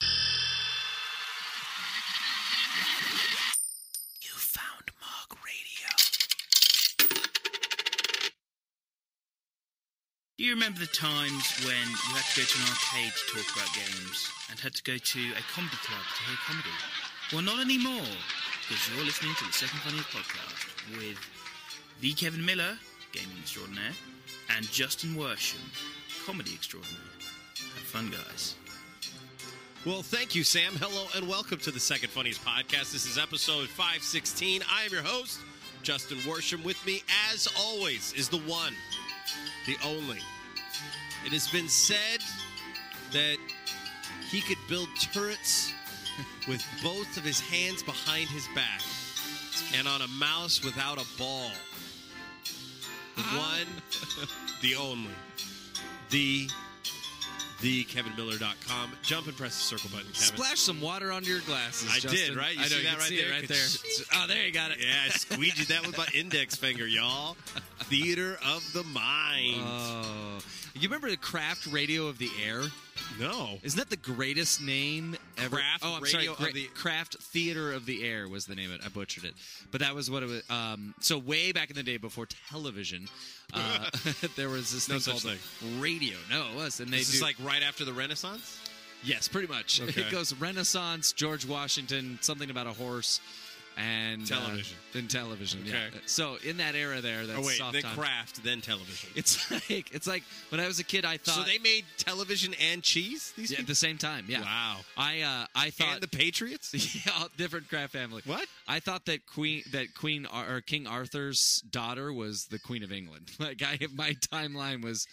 You found Mog Radio. Do you remember the times when you had to go to an arcade to talk about games and had to go to a comedy club to hear comedy? Well, not anymore, because you're listening to the Second Funniest podcast with the Kevin Miller, gaming extraordinaire, and Justin Worsham, comedy extraordinaire. Have fun, guys. Well, thank you, Sam. Hello and welcome to the Second Funniest Podcast. This is episode 516. I am your host, Justin Worsham. With me, as always, is the one, the only. It has been said that he could build turrets with both of his hands behind his back and on a mouse without a ball. The one, the only, the the KevinMiller.com. Jump and press the circle button, Kevin. Splash some water onto your glasses. I Justin. did, right? You I know see that right see there? right there. Oh, there you got it. Yeah, I squeegeed that with my index finger, y'all. Theater of the mind. Oh, you remember the Kraft Radio of the Air? no. Isn't that the greatest name ever? Kraft oh, I'm Radio sorry. of the- Kraft Theater of the Air was the name of it. I butchered it, but that was what it was. Um, so way back in the day, before television, uh, there was this thing such called radio. No, it was, and they This do is like right after the Renaissance? yes, pretty much. Okay. It goes Renaissance, George Washington, something about a horse. And uh, Television. then television. Yeah. Okay. So in that era, there, that's Oh, wait. Then time. Kraft, then television. It's like it's like when I was a kid, I thought so they made television and cheese? These yeah, at the same time. Yeah. Wow. I uh, I thought And the Patriots? yeah, different Kraft family. What? I thought that Queen that Queen Ar- or King Arthur's daughter was the Queen of England. Like I my timeline was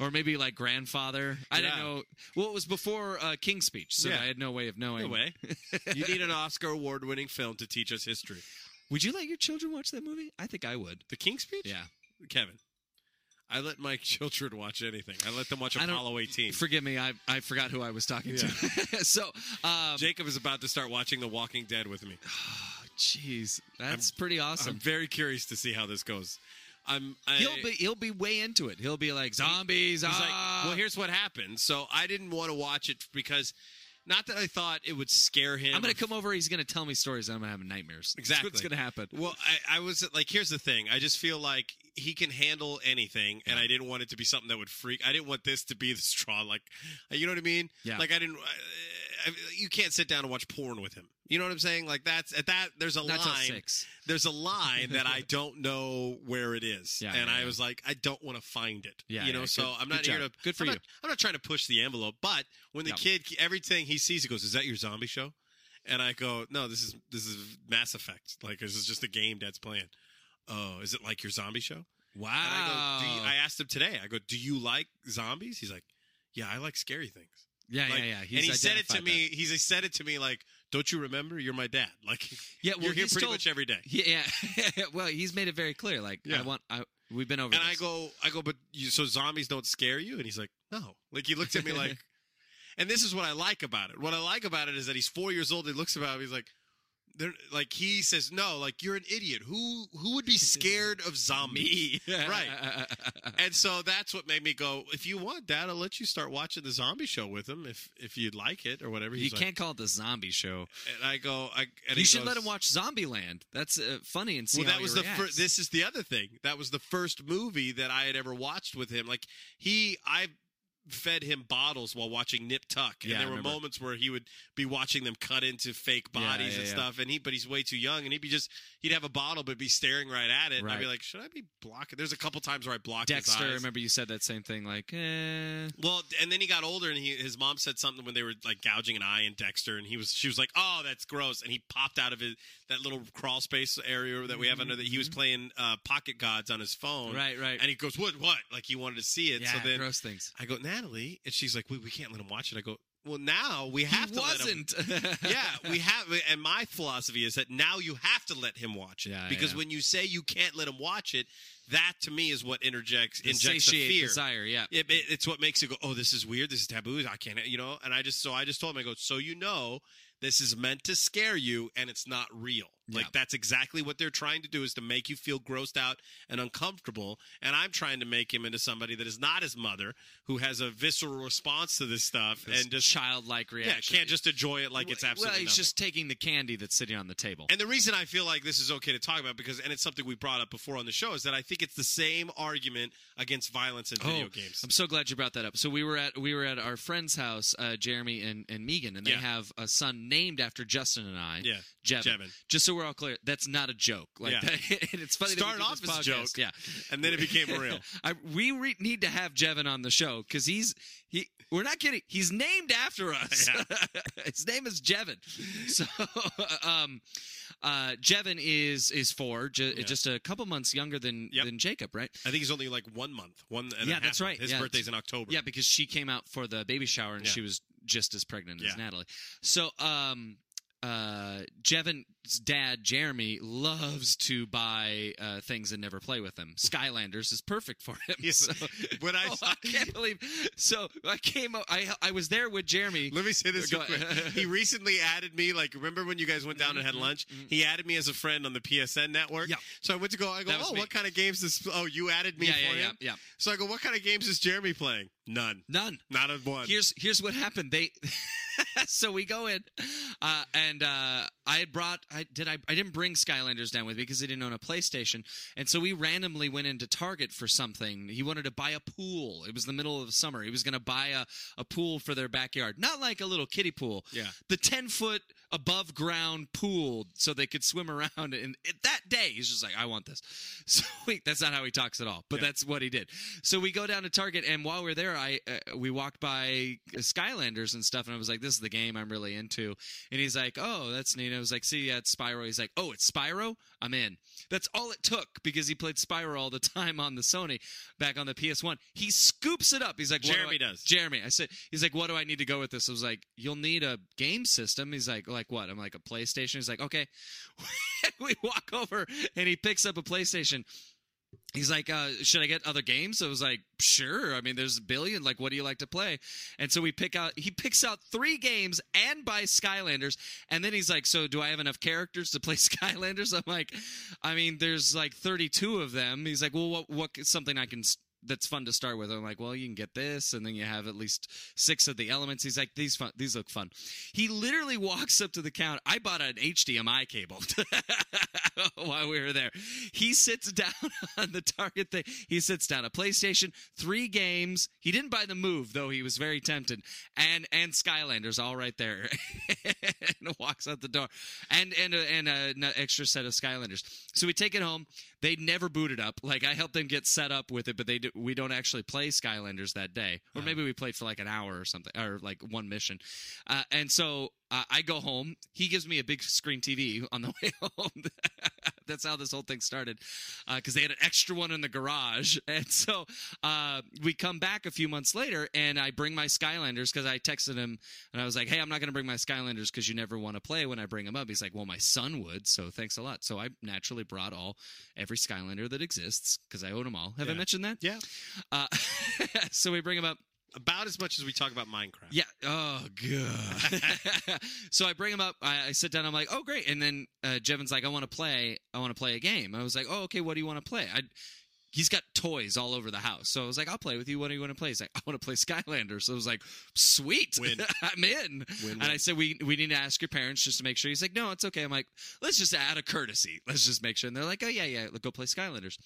or maybe like grandfather. I didn't Yeah. know. Well, it was before uh, King's speech, so Yeah. I had no way of knowing. No way. you need an Oscar award winning film to teach us history. Would you let your children watch that movie? I think I would. The King's Speech? Yeah. Kevin. I let my children watch anything. I let them watch I don't- Apollo 18. Forgive me, I I forgot who I was talking to. so, um, Jacob is about to start watching The Walking Dead with me. jeez, that's pretty awesome. I'm very curious to see how this goes. I'm. I, he'll be he'll be way into it. He'll be like zombies. He's ah. like, well, here's what happened. So I didn't want to watch it because, not that I thought it would scare him. I'm going to come over. He's going to tell me stories. I'm going to have nightmares. That's Exactly. what's going to happen. Well, I, I was like, here's the thing. I just feel like he can handle anything, and I didn't want it to be something that would freak. I didn't want this to be the straw. Like, you know what I mean? Yeah. Like I didn't. You can't sit down and watch porn with him. You know what I'm saying? Like that's at that. There's a Not line. six. There's a line that I don't know where it is, Yeah, and yeah, I yeah. was like, I don't want to find it. Yeah, you know. so good- I'm not here job. to. Good for I'm you. Not, I'm not trying to push the envelope, but when the kid, everything he sees, he goes, "Is that your zombie show?" And I go, "No, this is this is Mass Effect. Like this is just a game Dad's playing." Oh, is it like your zombie show? Wow. I go, I asked him today. I go, "Do you like zombies?" He's like, "Yeah, I like scary things." Yeah, Like, yeah, yeah. He's and he said it to identified me. He's he said it to me like, "Don't you remember? You're my dad. Like, Yeah, well, you're here pretty told- much every day." that. Yeah, yeah. well, he's made it very clear. Like, Yeah. I want. I, we've been over. And I go, I go, but you, so zombies don't scare you? And he's like, no. Like he looked at me like, and this is what I like about it. What I like about it is that he's four years old. He looks about him. He's like, they're like he says, no, like you're an idiot. Who who would be scared of zombies? right. And so that's what made me go. If you want, Dad, I'll let you start watching the zombie show with him if if you'd like it or whatever. you like- can't call it the zombie show. and I go, I. And you he should goes, let him watch Zombieland. That's uh, funny and see well, that was he the first. This is the other thing. That was the first movie that I had ever watched with him. Like he, I fed him bottles while watching Nip Tuck, and Yeah, there were moments where he would be watching them cut into fake bodies yeah, and yeah. stuff. And he, but he's way too young, and he'd be just he'd have a bottle, but be staring right at it. And I'd be like, should I be blocking? There's a couple times where I blocked Dexter, eyes. remember you said that same thing, like, eh. Well, and then he got older, and he, his mom said something when they were like gouging an eye in Dexter, and he was she was like, "Oh, that's gross," and he popped out of his that little crawl space area that we have under that he was playing uh, Pocket Gods on his phone, Mm-hmm. Right, right. and he goes, "What, what?" Like he wanted to see it. Yeah, so then gross things. I go, Natalie, and she's like, "We we can't let him watch it." I go, "Well, now we have he to wasn't. let him." yeah, we have, and my philosophy is that now you have to let him watch it Yeah, because yeah. when you say you can't let him watch it, that to me is what interjects The injects the fear. desire, yeah. It, it- it's what makes you go, oh, this is weird. This is taboo. I can't, you know. And I just, so I just told him, I go, so you know, this is meant to scare you, and it's not real. Like Yeah. that's exactly what they're trying to do is to make you feel grossed out and uncomfortable. And I'm trying to make him into somebody that is not his mother, who has a visceral response to this stuff, This and just childlike reaction. yeah, can't just enjoy it like it's absolutely. Well, he's nothing. just taking the candy that's sitting on the table. And the reason I feel like this is okay to talk about because and it's something we brought up before on the show is that I think it's the same argument against violence in video Oh, games. I'm so glad you brought that up. So we were at we were at our friend's house, uh, Jeremy and, and Megan, and they Yeah. have a son named after Justin and I. Yeah, Jevin. Jevin. Just so we're all clear, that's not a joke. Like Yeah. that, and it's funny. Started that we do off as a joke, yeah, and then it became real. I, we re- need to have Jevin on the show because he's he. We're not kidding. He's named after us. His name is Jevin. So, um, uh, Jevin is is four, ju- Yeah. just a couple months younger than Yep. than Jacob, right? I think he's only like one month. One. Yeah, that's month. right. His Yeah. birthday's in October. Yeah, because she came out for the baby shower and Yeah. she was just as pregnant Yeah. as Natalie. So, um, uh, Jevin's dad, Jeremy, loves to buy uh, things and never play with them. Skylanders is perfect for him. Yes. So, When I oh, I can't believe. So I came. up- I I was there with Jeremy. Let me say this Go real quick. He recently added me. Like, remember when you guys went down and had lunch? He added me as a friend on the PSN network. Mm-hmm. Yeah. So I went to go. I go. Oh, me. what kind of games is? Oh, you added me Yeah, for yeah, him. yeah, yeah. So I go. What kind of games is Jeremy playing? None. None. Not a one. Here's here's what happened. They so we go in, uh, and uh, I had brought. I did. I I didn't bring Skylanders down with me because he didn't own a PlayStation, and so we randomly went into Target for something. He wanted to buy a pool. It was the middle of the summer. He was going to buy a a pool for their backyard, not like a little kiddie pool. Yeah. the ten foot above ground pool so they could swim around. And it, that day, he's just like, I want this. So wait, that's not how he talks at all, but Yeah. that's what he did. So we go down to Target, and while we're there, I uh, we walked by Skylanders and stuff, and I was like, "This is the game I'm really into." And he's like, "Oh, that's neat." I was like, "See, yeah, it's Spyro." He's like, "Oh, it's Spyro." I'm in. That's all it took because he played Spyro all the time on the Sony, back on the PS1. He scoops it up. He's like, do Jeremy I- does. Jeremy. I said, he's like, what do I need to go with this? I was like, you'll need a game system. He's like, like what? I'm like, a PlayStation. He's like, okay. we walk over and he picks up a PlayStation. He's like, uh, should I get other games? I was like, sure. I mean, there's a billion. Like, what do you like to play? And so we pick out, he picks out three games and buys Skylanders. And then he's like, so do I have enough characters to play Skylanders? I'm like, I mean, there's like 32 of them. He's like, well, what, what something I can, that's fun to start with. I'm like, well, you can get this, and then you have at least six of the elements. He's like, these fun, these look fun. He literally walks up to the counter. I bought an HDMI cable while we were there. He sits down on the Target thing. He sits down a PlayStation, three games. He didn't buy the Move though. He was very tempted, and and Skylanders all right there, and walks out the door, and and and an extra set of Skylanders. So we take it home. They never booted up. Like I helped them get set up with it, but they do, we don't actually play Skylanders that day, or maybe we played for like an hour or something, or like one mission. Uh, and so uh, I go home. He gives me a big screen TV on the way home. That's how this whole thing started, because they had an extra one in the garage. And so uh, we come back a few months later, and I bring my Skylanders because I texted him and I was like, "Hey, I'm not going to bring my Skylanders because you never want to play when I bring them up." He's like, "Well, my son would, so thanks a lot." So I naturally brought all every Skylander that exists because I own them all. Have I mentioned that? Yeah. Uh, so we bring them up. About as much as we talk about Minecraft. Yeah. Oh, god. so I bring him up. I, I sit down. I'm like, oh, great. And then uh, Jevin's like, I want to play. I want to play a game. I was like, oh, okay. What do you want to play? I, he's got toys all over the house. So I was like, I'll play with you. What do you want to play? He's like, I want to play Skylanders. So I was like, sweet. I'm in. Win, And I said, we we need to ask your parents just to make sure. He's like, no, it's okay. I'm like, let's just add a courtesy. Let's just make sure. And they're like, oh yeah, yeah, let's go play Skylanders.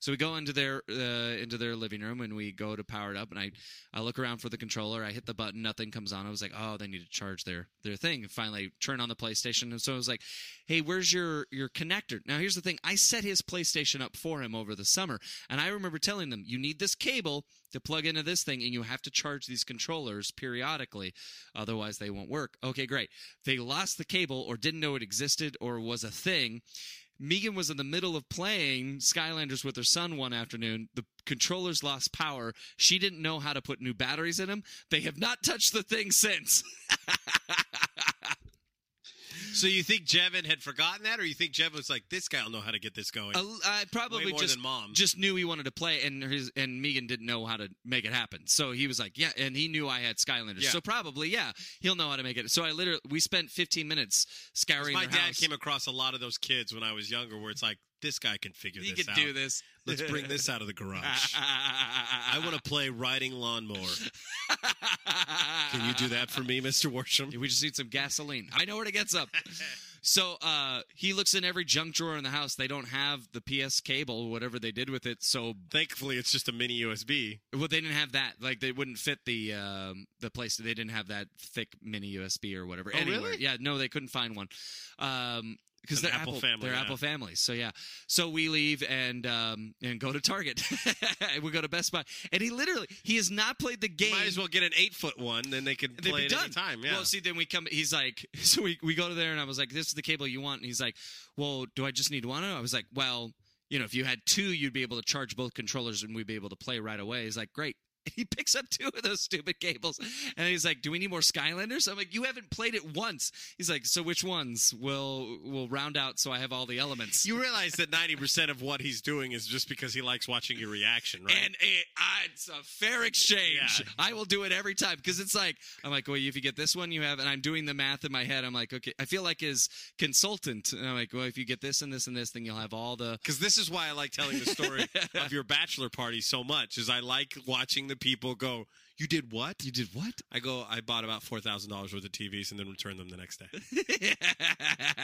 So we go into their uh, into their living room and we go to power it up. And I I look around for the controller. I hit the button. Nothing comes on. I was like, oh, they need to charge their their thing. And finally, turn on the PlayStation. And so I was like, hey, where's your your connector? Now here's the thing. I set his PlayStation up for him over the summer, and I remember telling them, you need this cable to plug into this thing, and you have to charge these controllers periodically, otherwise they won't work. Okay, great. They lost the cable or didn't know it existed or was a thing. Megan was in the middle of playing Skylanders with her son one afternoon. The controllers lost power. She didn't know how to put new batteries in them. They have not touched the thing since. So you think Jevin had forgotten that, or you think Jevin was like, "This guy will know how to get this going"? Uh, I probably just mom. just knew he wanted to play, and his and Megan didn't know how to make it happen. So he was like, "Yeah," and he knew I had Skylanders. Yeah. So probably, yeah, he'll know how to make it. So I literally we spent 15 minutes scouring. My dad house. came across a lot of those kids when I was younger, where it's like, "This guy can figure He this can out. do this. Let's bring this out of the garage. I want to play riding lawnmower. Can you do that for me, Mister Worsham? We just need some gasoline. I know where to get some. so uh, he looks in every junk drawer in the house. They don't have the PS cable, whatever they did with it. So Thankfully, it's just a mini USB. well, they didn't have that. Like they wouldn't fit the um, the place. They didn't have that thick mini USB or whatever. Oh, anywhere. really? Yeah, no, they couldn't find one. Um, because they're Apple Apple, family, they're yeah. Apple families. So yeah, so we leave and um, and go to Target. we go to Best Buy, and he literally he has not played the game. Might as well get an eight foot one, then they could They'd play be it done. any time. Yeah. Well, see, then we come. He's like, so we we go to there, and I was like, "This is the cable you want." And he's like, "Well, do I just need one?" I was like, "Well, you know, if you had two, you'd be able to charge both controllers, and we'd be able to play right away." He's like, "Great." He picks up two of those stupid cables, and he's like, "Do we need more Skylanders?" I'm like, "You haven't played it once." He's like, "So which ones will will round out so I have all the elements?" you realize that ninety percent of what he's doing is just because he likes watching your reaction, right? And it, I, it's a fair exchange. Yeah. I will do it every time because it's like I'm like, well, if you get this one, you have, and I'm doing the math in my head. I'm like, okay, I feel like his consultant, and I'm like, well, if you get this and this and this, then you'll have all the. Because this is why I like telling the story of your bachelor party so much. Is I like watching the people go, "You did what? You did what? I go, I bought about four thousand dollars worth of TVs and then returned them the next day.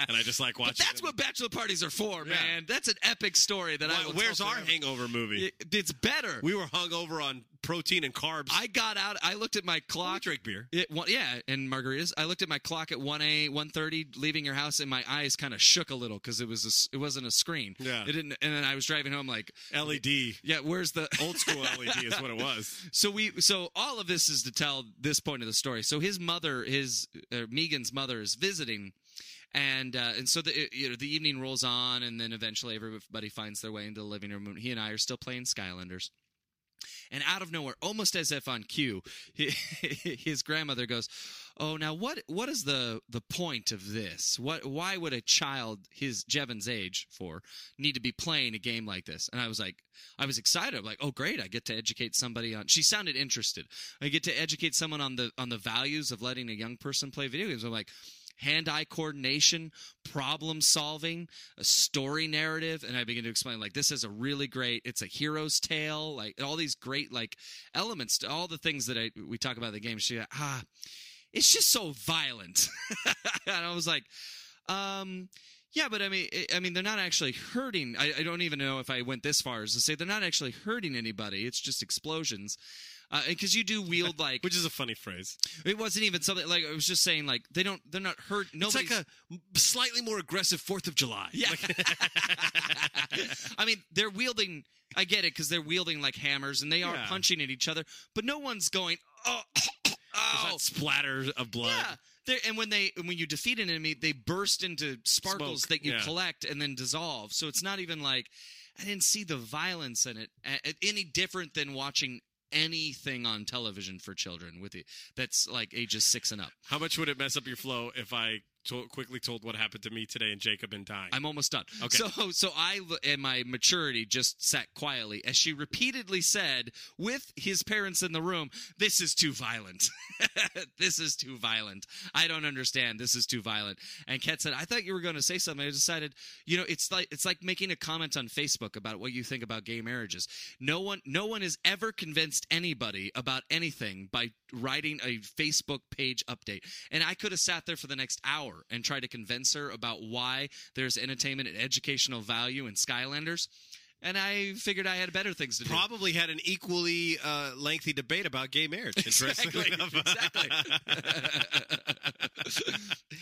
and I just like watching. But that's them. what bachelor parties are for, Yeah. man. That's an epic story that I. Why- Will Where's our forever. hangover movie? It's better. we were hung over on protein and carbs. I got out. I looked at my clock. drink beer. It, one, yeah, and margaritas. I looked at my clock at one a one thirty, leaving your house, and my eyes kind of shook a little because it was a it wasn't a screen. Yeah. it didn't. And then I was driving home like, LED, yeah, where's the old school LED is what it was. So we, so all of this is to tell this point of the story. So his mother, his uh, Megan's mother, is visiting. And uh, and so the you know the evening rolls on, and then eventually everybody finds their way into the living room. He and I are still playing Skylanders. And out of nowhere, almost as if on cue, his grandmother goes, "Oh, now what? What is the the point of this? What? Why would a child his Jevin's age for need to be playing a game like this?" And I was like, I was excited. I'm like, "Oh, great! I get to educate somebody on." She sounded interested. I get to educate someone on the on the values of letting a young person play video games. I'm like. Hand-eye coordination, problem solving, a story narrative, and I begin to explain like this is a really great. It's a hero's tale, like all these great like elements to all the things that I we talk about in the game. She ah, it's just so violent, and I was like, um, yeah, but I mean, I I mean, they're not actually hurting. I, I don't even know if I went this far as to say they're not actually hurting anybody. It's just explosions. Uh, because you do wield like, Which is a funny phrase. it wasn't even something like I was just saying like they don't, they're not hurt. It's like a slightly more aggressive Fourth of July. yeah. I mean, they're wielding. I get it because they're wielding like hammers and they are Yeah. punching at each other, but no one's going. Oh, oh. that splatter of blood. Yeah. They're, and when they when you defeat an enemy, they burst into sparkles Smoke, that you yeah. collect and then dissolve. So it's not even like I didn't see the violence in it any different than watching anything on television for children with you that's like ages six and up. How much would it mess up your flow if I to- quickly told what happened to me today and Jacob and dying. I'm almost done. Okay. So, so I, in my maturity, just sat quietly as she repeatedly said, with his parents in the room, "This is too violent. this is too violent. I don't understand. This is too violent." And Kat said, "I thought you were going to say something." I decided, you know, it's like it's like making a comment on Facebook about what you think about gay marriages. No one, no one has ever convinced anybody about anything by writing a Facebook page update. And I could have sat there for the next hour and tried to convince her about why there's entertainment and educational value in Skylanders. And I figured I had better things to do. Probably had an equally uh, lengthy debate about gay marriage. Exactly. exactly.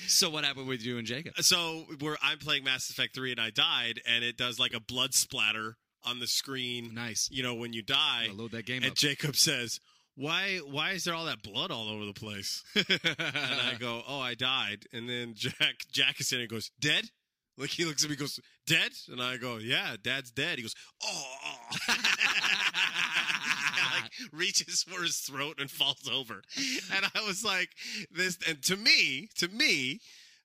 so what happened with you and Jacob? So we're I'm playing Mass Effect 3 and I died and it does like a blood splatter on the screen. Nice. You know when you die. I'll load that game and up. Jacob says, "Why why is there all that blood all over the place?" and I go, "Oh, I died." And then Jack Jack is in and goes, "Dead?" Like he looks at me, goes, "Dead?" And I go, "Yeah, Dad's dead." He goes, "Oh." Like reaches for his throat and falls over. And I was like, "This." And to me, to me,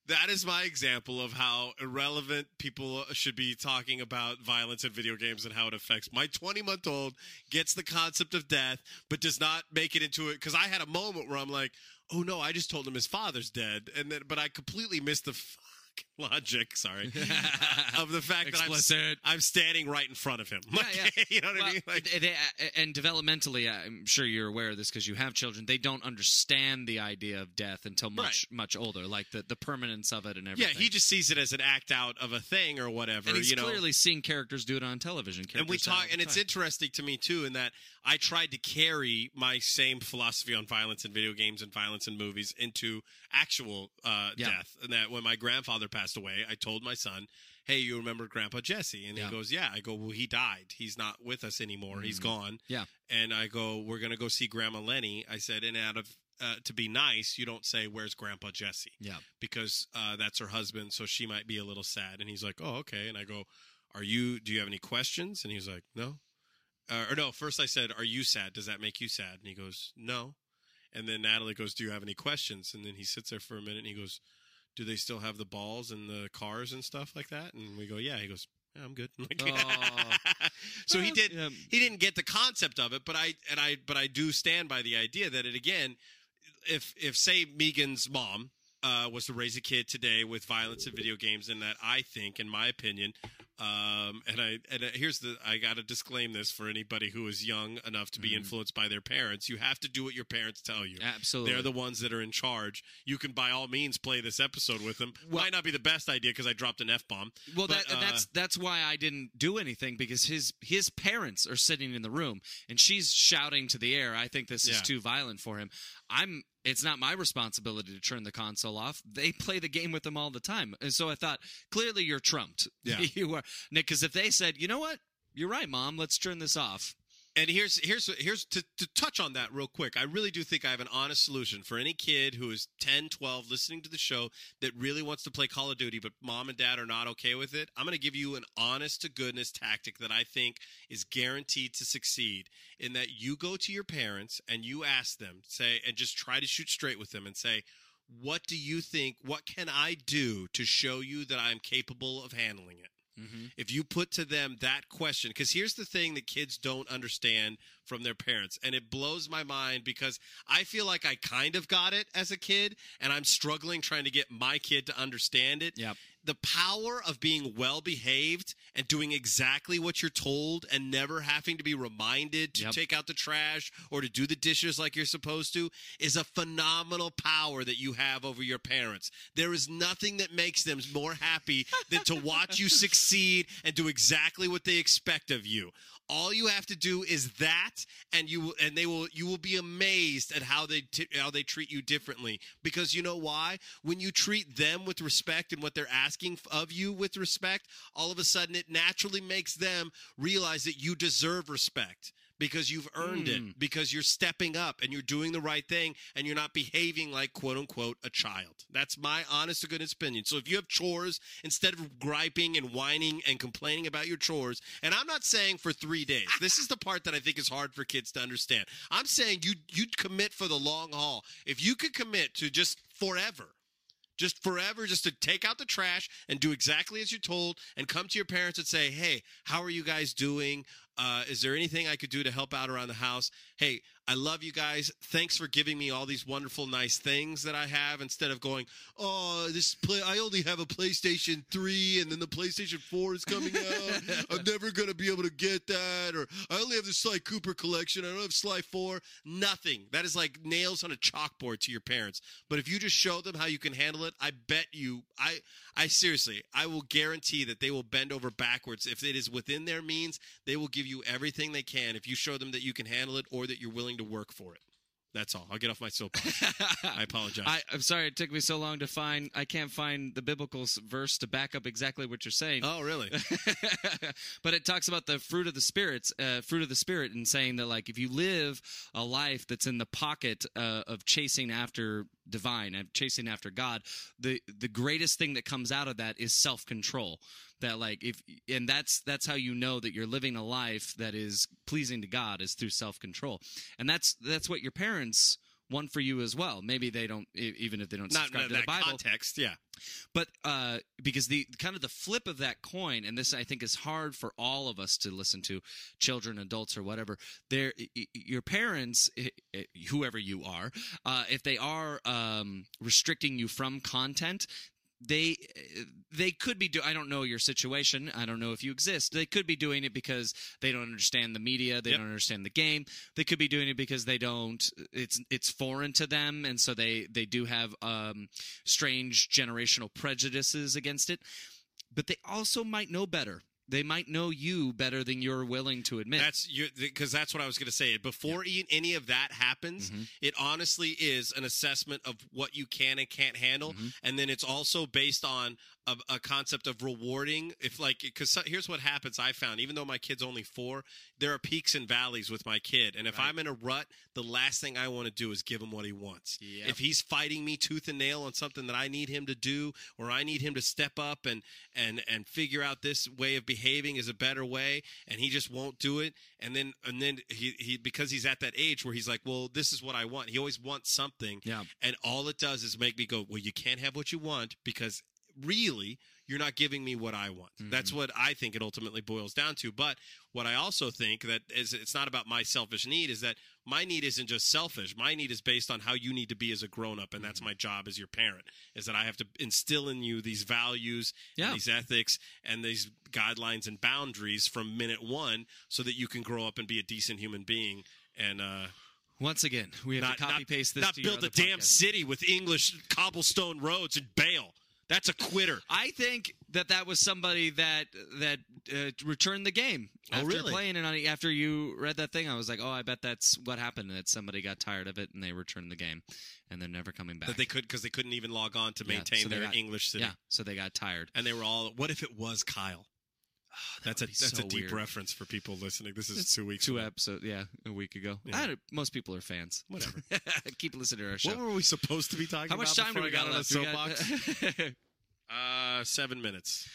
that is my example of how irrelevant people should be talking about violence in video games and how it affects my 20 month old gets the concept of death but does not make it into it because i had a moment where i'm like oh no i just told him his father's dead and then but i completely missed the logic sorry of the fact that I'm, I'm standing right in front of him Like, yeah. you know what i mean like they- they- uh, and developmentally, I'm sure you're aware of this because you have children. They don't understand the idea of death until much, much older, like the, the permanence of it and everything. yeah he just sees it as an act out of a thing or whatever and he's you know clearly seen characters do it on television. and we characters do it all talk and it's time. interesting to me too in that i tried to carry my same philosophy on violence in video games and violence in movies into actual uh, Yeah. death and that when my grandfather passed away i told my son hey you remember grandpa jesse and Yeah. he goes yeah i go well he died he's not with us anymore he's gone Mm-hmm. Yeah. and i go we're going to go see grandma lenny i said and out of uh, to be nice, you don't say "Where's Grandpa Jesse?" Yeah. because uh, that's her husband, so she might be a little sad. And he's like, "Oh, okay." And I go, "Are you? Do you have any questions?" And he's like, "No." Uh, or no, first I said, "Are you sad? Does that make you sad?" And he goes, "No." And then Natalie goes, "Do you have any questions?" And then he sits there for a minute and he goes, "Do they still have the balls and the cars and stuff like that?" And we go, "Yeah." He goes, yeah, "I'm good." I'm like, so he did. yeah. He didn't get the concept of it, but I and I but I do stand by the idea that it again, if if say Megan's mom uh, was to raise a kid today with violence in video games, and that I think, in my opinion, um, and I and uh, here's the I got to disclaim this for anybody who is young enough to be influenced by their parents. You have to do what your parents tell you. Absolutely. they're the ones that are in charge. You can by all means play this episode with them. Might not be the best idea because I dropped an f bomb. Well, but, that, uh, that's that's why I didn't do anything because his his parents are sitting in the room and she's shouting to the air. I think this is Yeah. too violent for him. I'm. It's not my responsibility to turn the console off. They play the game with them all the time, and so I thought clearly you're trumped. Yeah. you are, Nick. Because if they said, you know what, you're right, mom, let's turn this off. And here's here's here's to, to touch on that real quick. I really do think I have an honest solution for any kid who is 10, 12 listening to the show that really wants to play Call of Duty but mom and dad are not okay with it. I'm going to give you an honest to goodness tactic that I think is guaranteed to succeed in that you go to your parents and you ask them, say and just try to shoot straight with them and say, "What do you think? What can I do to show you that I'm capable of handling it?" Mm-hmm. if you put to them that question because here's the thing that kids don't understand from their parents and it blows my mind because i feel like i kind of got it as a kid and i'm struggling trying to get my kid to understand it Yep. The power of being well behaved and doing exactly what you're told and never having to be reminded to Yep. take out the trash or to do the dishes like you're supposed to is a phenomenal power that you have over your parents. There is nothing that makes them more happy than to watch you succeed and do exactly what they expect of you. All you have to do is that, and you will, and they will. You will be amazed at how they t- how they treat you differently. Because you know why? When you treat them with respect and what they're asking of you with respect, all of a sudden it naturally makes them realize that you deserve respect because you've earned it hmm. because you're stepping up and you're doing the right thing and you're not behaving like quote unquote a child. That's my honest to goodness opinion. So if you have chores, instead of griping and whining and complaining about your chores, and I'm not saying for three days. This is the part that I think is hard for kids to understand. I'm saying you you'd commit for the long haul. If you could commit to just forever Just forever, just to take out the trash and do exactly as you're told, and come to your parents and say, "Hey, how are you guys doing? Uh, is there anything I could do to help out around the house? Hey, I love you guys. Thanks for giving me all these wonderful, nice things that I have. Instead of going, oh, this play, I only have a PlayStation Three, and then the PlayStation Four is coming out. I'm never gonna be able to get that, or I only have the Sly Cooper collection. I don't have Sly Four. Nothing. That is like nails on a chalkboard to your parents. But if you just show them how you can handle it, I bet you, I, I seriously, I will guarantee that they will bend over backwards if it is within their means. They will give you everything they can if you show them that you can handle it or that you're willing to work for it. That's all. I'll get off my soapbox. I apologize. I, I'm sorry it took me so long to find. I can't find the biblical verse to back up exactly what you're saying. oh, really? but it talks about the fruit of the spirits, uh, fruit of the spirit, and saying that like if you live a life that's in the pocket uh, of chasing after divine, of chasing after God, the the greatest thing that comes out of that is self control. That like if and that's that's how you know that you're living a life that is pleasing to God is through self control, and that's that's what your parents want for you as well. Maybe they don't, even if they don't subscribe in to that the Bible context. Yeah. but uh, because the kind of the flip of that coin, and this I think is hard for all of us to listen to, children, adults, or whatever. There, your parents, whoever you are, uh, if they are um, restricting you from content. They they could be do I don't know your situation. I don't know if you exist. They could be doing it because they don't understand the media, they Yep. don't understand the game. They could be doing it because they don't it's it's foreign to them and so they they do have um strange generational prejudices against it. But they also might know better. They might know you better than you're willing to admit. That's because that's what I was going to say. Before e- any of that happens, Mm-hmm. it honestly is an assessment of what you can and can't handle, Mm-hmm. and then it's also based on a, a concept of rewarding. If like, because here's what happens. I found even though my kid's only four, there are peaks and valleys with my kid, and if I'm in a rut, the last thing I want to do is give him what he wants. Yep. If he's fighting me tooth and nail on something that I need him to do, or I need him to step up and and and figure out this way of behaving is a better way, and he just won't do it, and then and then he he because he's at that age where he's like, well, this is what I want. He always wants something, Yeah. and all it does is make me go, well, you can't have what you want because really you're not giving me what I want. That's what I think it ultimately boils down to. But what I also think that is it's not about my selfish need is that my need isn't just selfish. My need is based on how you need to be as a grown up and that's my job as your parent is that I have to instill in you these values Yeah. and these ethics and these guidelines and boundaries from minute 1 so that you can grow up and be a decent human being and uh Once again, we have not to copy not- paste this. not build a other damn city with English cobblestone roads and bail. That's a quitter. I think that that was somebody that that uh, returned the game Oh, after really? playing and after you read that thing, I was like, oh, I bet that's what happened. That somebody got tired of it and they returned the game, and they're never coming back. That they could because they couldn't even log on to Yeah, maintain so their got- English city. Yeah, so they got tired. And they were all. What if it was Kyle? That's a that's so a deep weird. reference for people listening. This is It's two weeks. two ago. episodes, yeah, a week ago. Yeah. Most people are fans. Whatever. Keep listening to our show. What were we supposed to be talking about? How much time do we got got on a left? Got- soapbox? uh, seven minutes.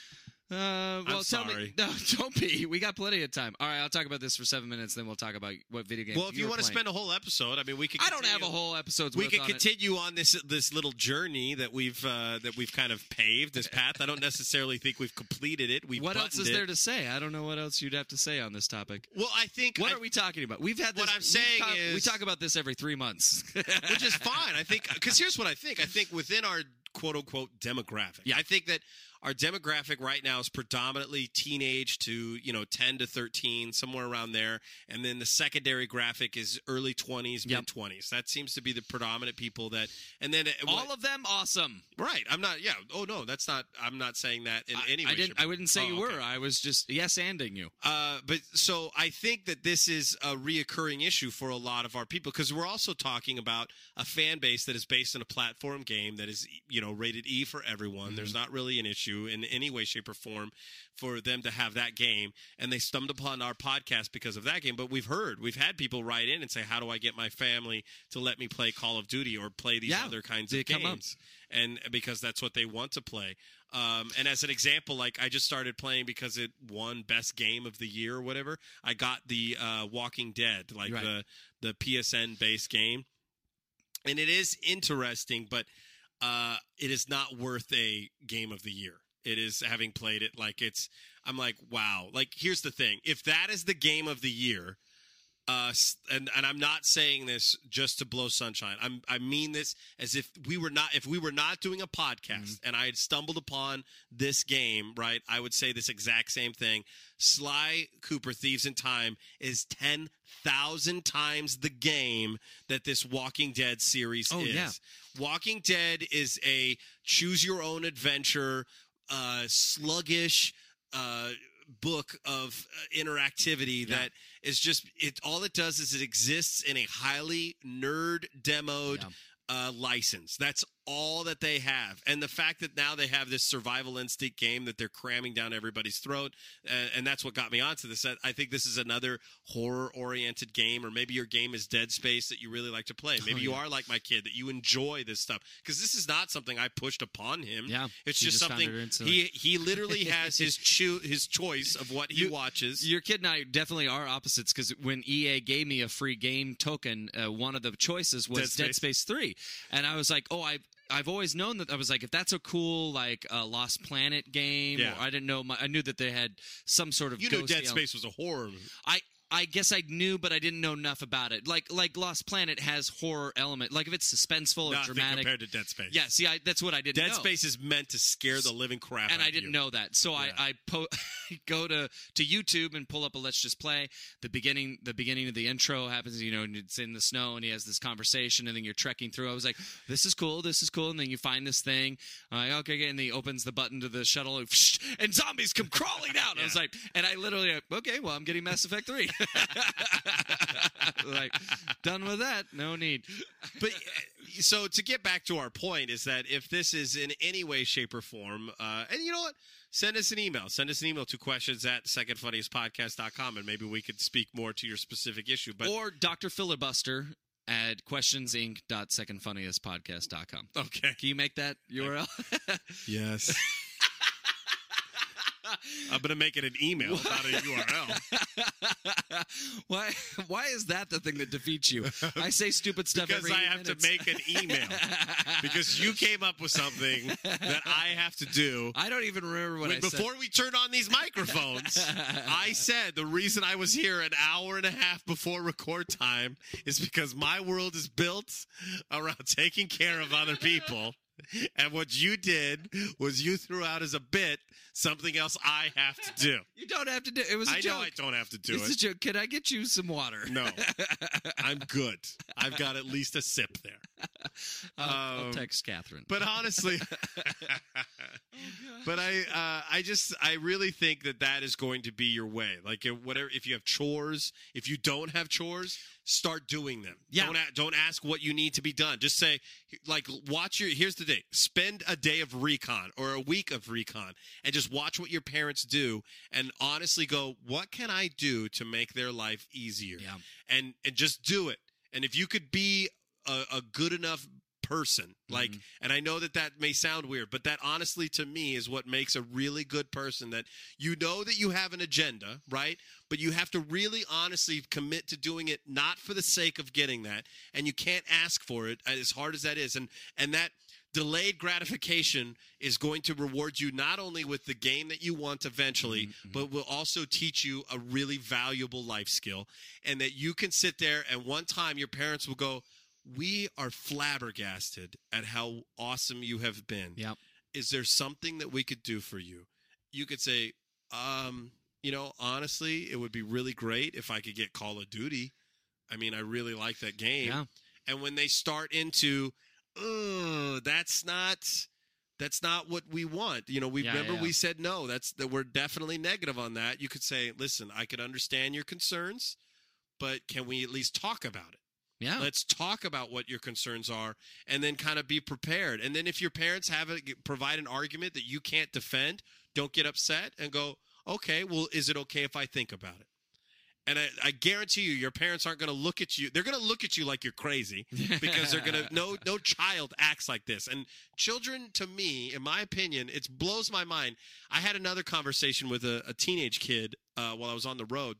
Uh, well, tell sorry. me. No, don't be. We got plenty of time. All right, I'll talk about this for seven minutes. Then we'll talk about what video games. Well, if you, were want to spend a whole episode, I mean, we could. I don't have a whole episode. We could on it. continue on this this little journey that we've uh, that we've kind of paved this path. I don't necessarily think we've completed it. We've What else is buttoned there to say? I don't know what else you'd have to say on this topic. Well, I think What I- are we talking about? We've had this. What I'm saying talk- we talk about this every three months, which is fine. I think because here's what I think. I think within our quote unquote demographic, Yeah. I think that our demographic right now is predominantly teenage to you know 10 to 13 somewhere around there and then the secondary graphic is early 20s Yep. mid 20s that seems to be the predominant people that and then uh, all what- of them awesome. right i'm not yeah oh no that's not i'm not saying that in I- any way I didn't. I wouldn't say Oh, you okay. were. I was just yes anding you. Uh, but so I think that this is a reoccurring issue for a lot of our people because we're also talking about a fan base that is based on a platform game that is, you know, rated E for everyone. There's not really an issue in any way, shape, or form for them to have that game. And they stumbled upon our podcast because of that game. But we've heard, we've had people write in and say, How do I get my family to let me play Call of Duty or play these Yeah, other kinds of games? And because that's what they want to play. Um, and as an example, like I just started playing because it won best game of the year or whatever. I got the uh, Walking Dead, like Right. the the PSN based game, and it is interesting. But uh, it is not worth a game of the year. It is having played it like it's. I'm like, wow. Like, here's the thing: if that is the game of the year, uh, and and I'm not saying this just to blow sunshine. I'm I mean this as if we were not if we were not doing a podcast and I had stumbled upon this game, right? I would say this exact same thing. Sly Cooper Thieves in Time is ten thousand times the game that this Walking Dead series Oh, is. yeah. Walking Dead is a choose your own adventure, uh, sluggish. Uh, book of uh, interactivity that is just it all it does is it exists in a highly nerd demoed uh, license that's all that they have. And the fact that now they have this survival instinct game that they're cramming down everybody's throat uh, and that's what got me onto this. I think this is another horror oriented game or maybe your game is dead space that you really like to play. Maybe Oh, you are like my kid that you enjoy this stuff because this is not something i pushed upon him. Yeah, it's just, just something he he literally has his choo- his choice of what he You- watches. Your kid and I definitely are opposites because when EA gave me a free game token, uh, one of the choices was Dead Dead Space. Space, Three, and I was like, oh, I. I've always known that I was like, if that's a cool like uh, Lost Planet game, Yeah. or I didn't know. My, I knew that they had some sort of. You knew Dead. Space was a horror. I I guess I knew, but I didn't know enough about it. Like like Lost Planet has horror element. Like if it's suspenseful or Nothing dramatic. compared to Dead Space. yeah, see, I, that's what I didn't Dead know. Space is meant to scare the living crap and I didn't you. know that. So I I po- go to to YouTube and pull up a Let's Just Play. The beginning the beginning of the intro happens, you know, and it's in the snow, and he has this conversation, and then you're trekking through. I was like, this is cool, this is cool, and then you find this thing. I'm like, okay, and he opens the button to the shuttle, and, zombies come crawling out. I was like, and I literally, like, okay, well, I'm getting Mass Effect three. like done with that, no need. But uh, so to get back to our point is that if this is in any way, shape, or form, uh, and you know what? Send us an email. Send us an email to questions at secondfunniestpodcast.com and maybe we could speak more to your specific issue. But or Dr. Filibuster at questionsinc.secondfunniestpodcast.com. Okay. Can you make that URL? yes. I'm going to make it an email, not a URL. why why is that the thing that defeats you? I say stupid stuff Because I have minutes. to make an email. because you came up with something that I have to do. I don't even remember what When- I said. before we turned on these microphones, I said the reason I was here an hour and a half before record time is because my world is built around taking care of other people. And what you did was you threw out as a bit something else I have to do. You don't have to do it. was a I joke. know I don't have to do it's it. a joke. Can I get you some water? No, I'm good. I've got at least a sip there. I'll, I'll Um, text Catherine. But honestly, but I, uh, I just, I really think that that is going to be your way. Like, if whatever, if you have chores, if you don't have chores, start doing them. Yeah. Don't, don't ask what you need to be done. Just say, like, watch your. Here's the day. Spend a day of recon or a week of recon, and just watch what your parents do, and honestly go, what can I do to make their life easier? Yeah. And and just do it. And if you could be a, a good enough person. Like mm-hmm. and i know that that may sound weird but that honestly to me is what makes a really good person that you know that you have an agenda right? But you have to really honestly commit to doing it not for the sake of getting that and you can't ask for it uh, as hard as that is. And and that delayed gratification is going to reward you not only with the game that you want eventually mm-hmm, mm-hmm. but will also teach you a really valuable life skill and that you can sit there and one time your parents will go we are flabbergasted at how awesome you have been. Yep. Is there something that we could do for you? You could say, um, you know, honestly, it would be really great if I could get Call of Duty. I mean, I really like that game. Yeah. And when they start into, oh, that's not that's not what we want. You know, we Yeah, remember yeah. we said no. That's that we're definitely negative on that. You could say, listen, I could understand your concerns, but can we at least talk about it? Yeah. Let's talk about what your concerns are and then kind of be prepared. And then if your parents have a, provide an argument that you can't defend, don't get upset and go, okay, well, is it okay if I think about it? And I, I guarantee you, your parents aren't going to look at you. They're going to look at you like you're crazy because they're going to. No, no child acts like this. And children, to me, in my opinion, it blows my mind. I had another conversation with a, a teenage kid uh, while I was on the road,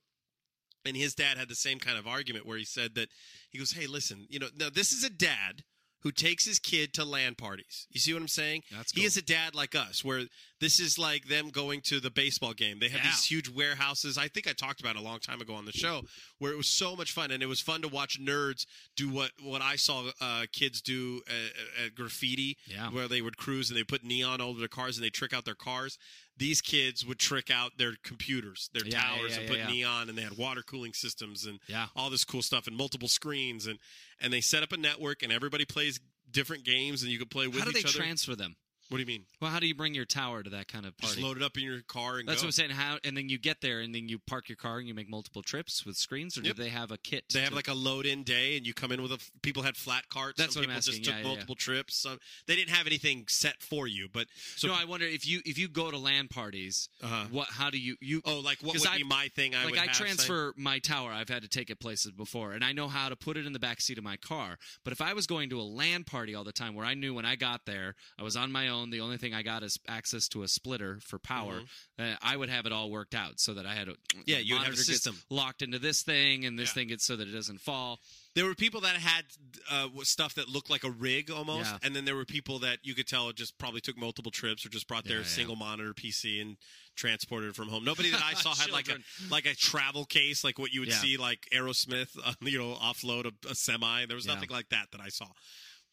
and his dad had the same kind of argument where he said that he goes, "Hey, listen, you know, now this is a dad who takes his kid to LAN parties. You see what I'm saying? That's He is a dad like us, where this is like them going to the baseball game. They have Yeah. these huge warehouses. I think I talked about it a long time ago on the show, where it was so much fun, and it was fun to watch nerds do what what I saw uh, kids do at, at graffiti, Yeah. where they would cruise and they put neon all over their cars and they trick out their cars. These kids would trick out their computers, their Yeah, yeah, towers, yeah, and put yeah. neon, and they had water cooling systems and Yeah. all this cool stuff and multiple screens, and and they set up a network, and everybody plays different games, and you could play with How do they other. transfer them? What do you mean? Well, how do you bring your tower to that kind of Just party? load it up in your car and go. That's go. what I'm saying. How and then you get there and then you park your car and you make multiple trips with screens, or Yep. do they have a kit? They have to- like a load-in day, and you come in with a. People had flat carts. That's Some what I'm people just asking. took Yeah, yeah, yeah. multiple trips. Some, they didn't have anything set for you, but so no, I wonder if you if you go to LAN parties, Uh-huh. what? How do you you? oh, like what 'Cause would I've- be my thing? I like would I have, transfer my tower. I've had to take it places before, and I know how to put it in the back seat of my car. But if I was going to a LAN party all the time, where I knew when I got there, I was on my own. The only thing I got is access to a splitter for power. Uh, I would have it all worked out so that I had a Mm-hmm. Yeah, you have a system. locked into this thing, and this Yeah. thing gets so that it doesn't fall. There were people that had uh, stuff that looked like a rig almost, Yeah. and then there were people that you could tell just probably took multiple trips or just brought their Yeah, single monitor PC and transported it from home. Nobody that I saw had like a like a travel case, like what you would see like Aerosmith, uh, you know, offload a, a semi. There was nothing like that that I saw.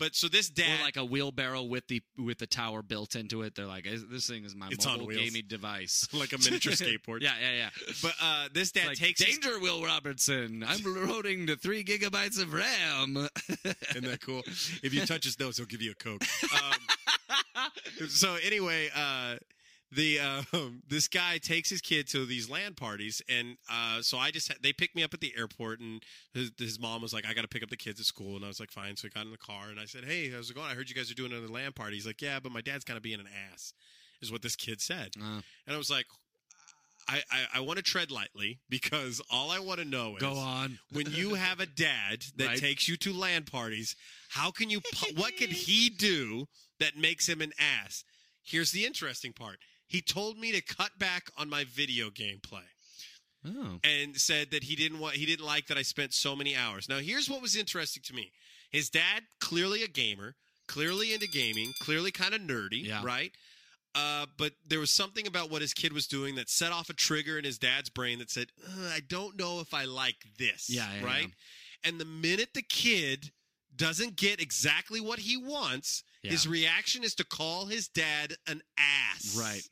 But so this dad, or like a wheelbarrow with the with the tower built into it. They're like, this thing is my It's mobile gaming device, like a miniature skateboard. yeah, yeah, yeah. But uh, this dad like, takes his- danger, Will Robinson. I'm loading to three gigabytes of RAM. Isn't that cool? If you touch his nose, he'll give you a coke. Um, so anyway, uh, the um, this guy takes his kid to these LAN parties, and uh, so I just had, they picked me up at the airport, and his, his mom was like, "I got to pick up the kids at school," and I was like, "Fine." So we got in the car, and I said, "Hey, how's it going? I heard you guys are doing another LAN party." He's like, "Yeah, but my dad's kind of being an ass," is what this kid said, Uh, and I was like. I, I, I want to tread lightly because all I want to know is go on. when you have a dad that Right. takes you to LAN parties, how can you? What could he do that makes him an ass? Here's the interesting part. He told me to cut back on my video game play Oh, and said that he didn't want he didn't like that I spent so many hours. Now here's what was interesting to me. His dad clearly a gamer, clearly into gaming, clearly kind of nerdy, Yeah. right? Uh, but there was something about what his kid was doing that set off a trigger in his dad's brain that said, "Uh, "I don't know if I like this." Yeah, yeah, right. yeah. And the minute the kid doesn't get exactly what he wants, his reaction is to call his dad an ass. Right.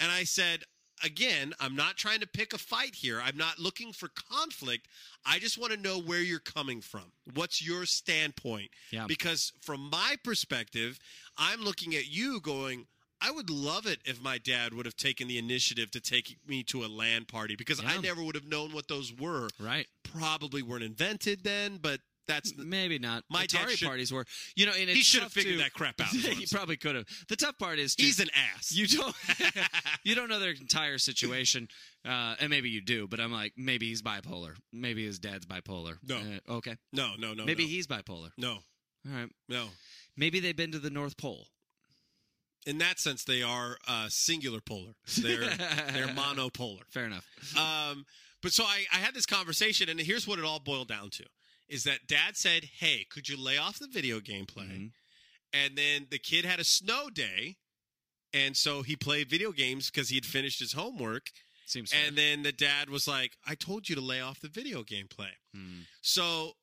And I said, again, I'm not trying to pick a fight here. I'm not looking for conflict. I just want to know where you're coming from. What's your standpoint? Yeah. Because from my perspective, I'm looking at you going, I would love it if my dad would have taken the initiative to take me to a LAN party because I never would have known what those were. right. Probably weren't invented then, but that's Maybe not. My Atari should- parties were. You know, he should have figured to- that crap out. is what I'm he probably could have. The tough part is to, He's an ass. you don't you don't know their entire situation, uh, and maybe you do. But I'm like, maybe he's bipolar. Maybe his dad's bipolar. No. Uh, okay. no, no, no. maybe no. he's bipolar. no, All right. no. Maybe they've been to the North Pole. In that sense, they are uh, singular polar. They're they're monopolar. Fair enough. Um, but so I, I had this conversation, and here's what it all boiled down to: is that Dad said, "Hey, could you lay off the video game play?" Mhm. And then the kid had a snow day, and so he played video games because he had finished his homework. Seems fair. And then the dad was like, "I told you to lay off the video game play." Hmm. So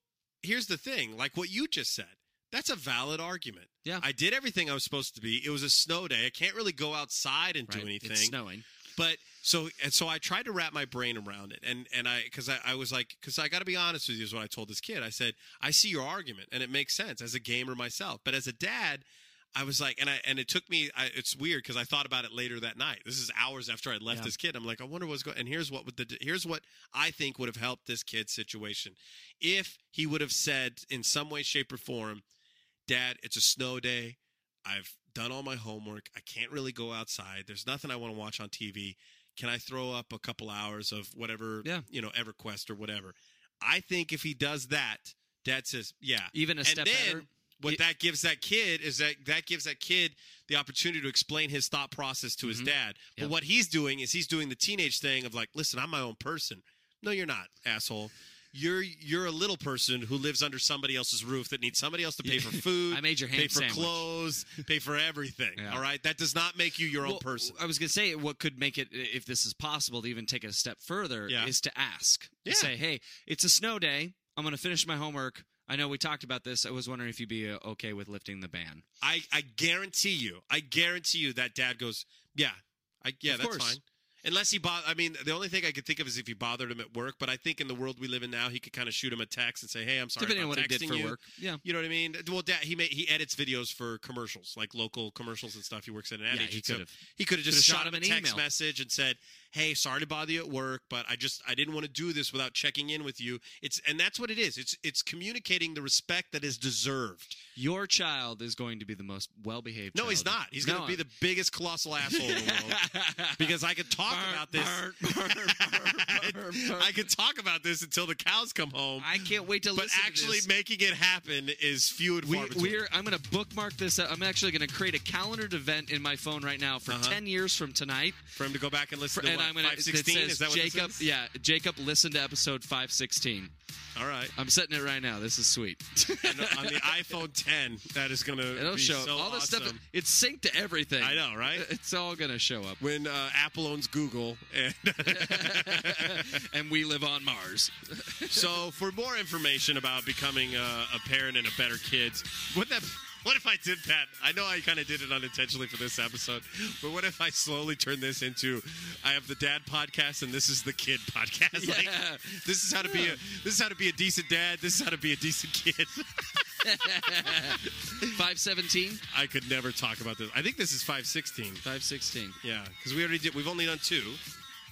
here's the thing: like what you just said, that's a valid argument. Yeah. I did everything I was supposed to be. It was a snow day. I can't really go outside and do anything. It's snowing. But so and so I tried to wrap my brain around it, and and I because I, I was like because I got to be honest with you is what I told this kid. I said I see your argument, and it makes sense as a gamer myself, but as a dad. I was like, and I and it took me. I, it's weird because I thought about it later that night. This is hours after I left Yeah. this kid. I'm like, I wonder what's going. And here's what would the here's what I think would have helped this kid's situation if he would have said in some way, shape, or form, Dad, it's a snow day. I've done all my homework. I can't really go outside. There's nothing I want to watch on TV. Can I throw up a couple hours of whatever, Yeah. you know, EverQuest or whatever? I think if he does that, Dad says, yeah. Even a and step then better. what that gives that kid is that that gives that kid the opportunity to explain his thought process to his Mhm. dad. But Yep. what he's doing is he's doing the teenage thing of like, listen, I'm my own person. No, you're not, asshole. You're you're a little person who lives under somebody else's roof that needs somebody else to pay for food. I made your ham pay for sandwich. clothes, pay for everything. Yeah. All right, that does not make you your own person. I was going to say what could make it, if this is possible, to even take it a step further, Yeah. is to ask. To Yeah. say, hey, it's a snow day. I'm going to finish my homework. I know we talked about this. I was wondering if you'd be uh, okay with lifting the ban. I I guarantee you, I guarantee you that dad goes, yeah, I yeah, Of that's course. fine. Unless he bought, I mean, the only thing I could think of is if he bothered him at work. But I think in the world we live in now, he could kind of shoot him a text and say, "Hey, I'm sorry Depending on about what he did texting for you." work. Yeah. You know what I mean? Well, dad, he made, he edits videos for commercials, like local commercials and stuff. He works at an ad Yeah, he agency. so could've- he could have just could've shot shot him a an text email. message and said, "Hey, sorry to bother you at work, but I just I didn't want to do this without checking in with you." It's and that's what it is. It's it's communicating the respect that is deserved. Your child is going to be the most well behaved. No, he's not. He's going to be the biggest colossal asshole in the world. because I could talk about this. I could talk about this until the cows come home. I can't wait to but listen to. But actually this. making it happen is few and We, far between. we're, I'm going to bookmark this. I'm actually going to create a calendared event in my phone right now for Uh-huh. 10 years from tonight. for him to go back and listen For- to and what, I'm gonna, 516? It says Is that Jacob, this yeah, Jacob, listen to episode 516. All right. I'm setting it right now. This is sweet. On the iPhone 10, that is going to It'll show so all awesome. stuff. It's synced to everything. I know, right? It's all going to show up. When uh, Apple owns Google. And and we live on Mars. so, for more information about becoming a, a parent and a better kids, what that. What if I did that? I know I kind of did it unintentionally for this episode, but what if I slowly turn this into I have the dad podcast and this is the kid podcast? Like, Yeah. this is how to be a this is how to be a decent dad. This is how to be a decent kid. 517? I could never talk about this. I think this is 516. 516. Yeah, because we already did. We've only done two.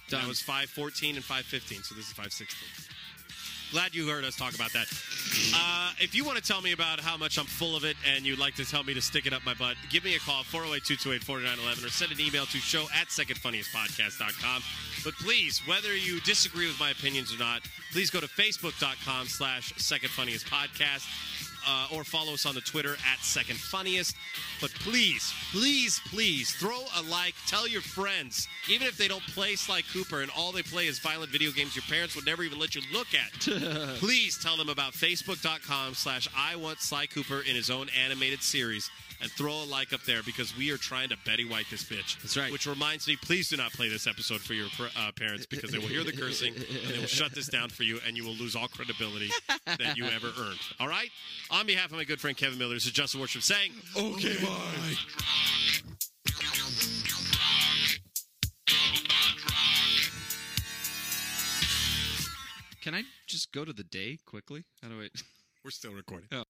That Done. was 514 and 515, so this is 516. Glad you heard us talk about that. Uh, if you want to tell me about how much I'm full of it and you'd like to tell me to stick it up my butt, give me a call, 408-228-4911, or send an email to show at secondfunniestpodcast.com. But please, whether you disagree with my opinions or not, please go to facebook.com slash secondfunniestpodcast uh, or follow us on the Twitter at Second Funniest. But please, please, please throw a like. Tell your friends, even if they don't play Sly Cooper and all they play is violent video games your parents would never even let you look at. please tell them about Facebook.com slash I want Sly Cooper in his own animated series. And throw a like up there because we are trying to Betty White this bitch. That's right. Which reminds me, please do not play this episode for your uh, parents because they will hear the cursing and they will shut this down for you and you will lose all credibility that you ever earned. All right? On behalf of my good friend Kevin Miller, this is Justin Worship saying, okay, bye. Can I just go to the day quickly? How do I? We're still recording. Oh.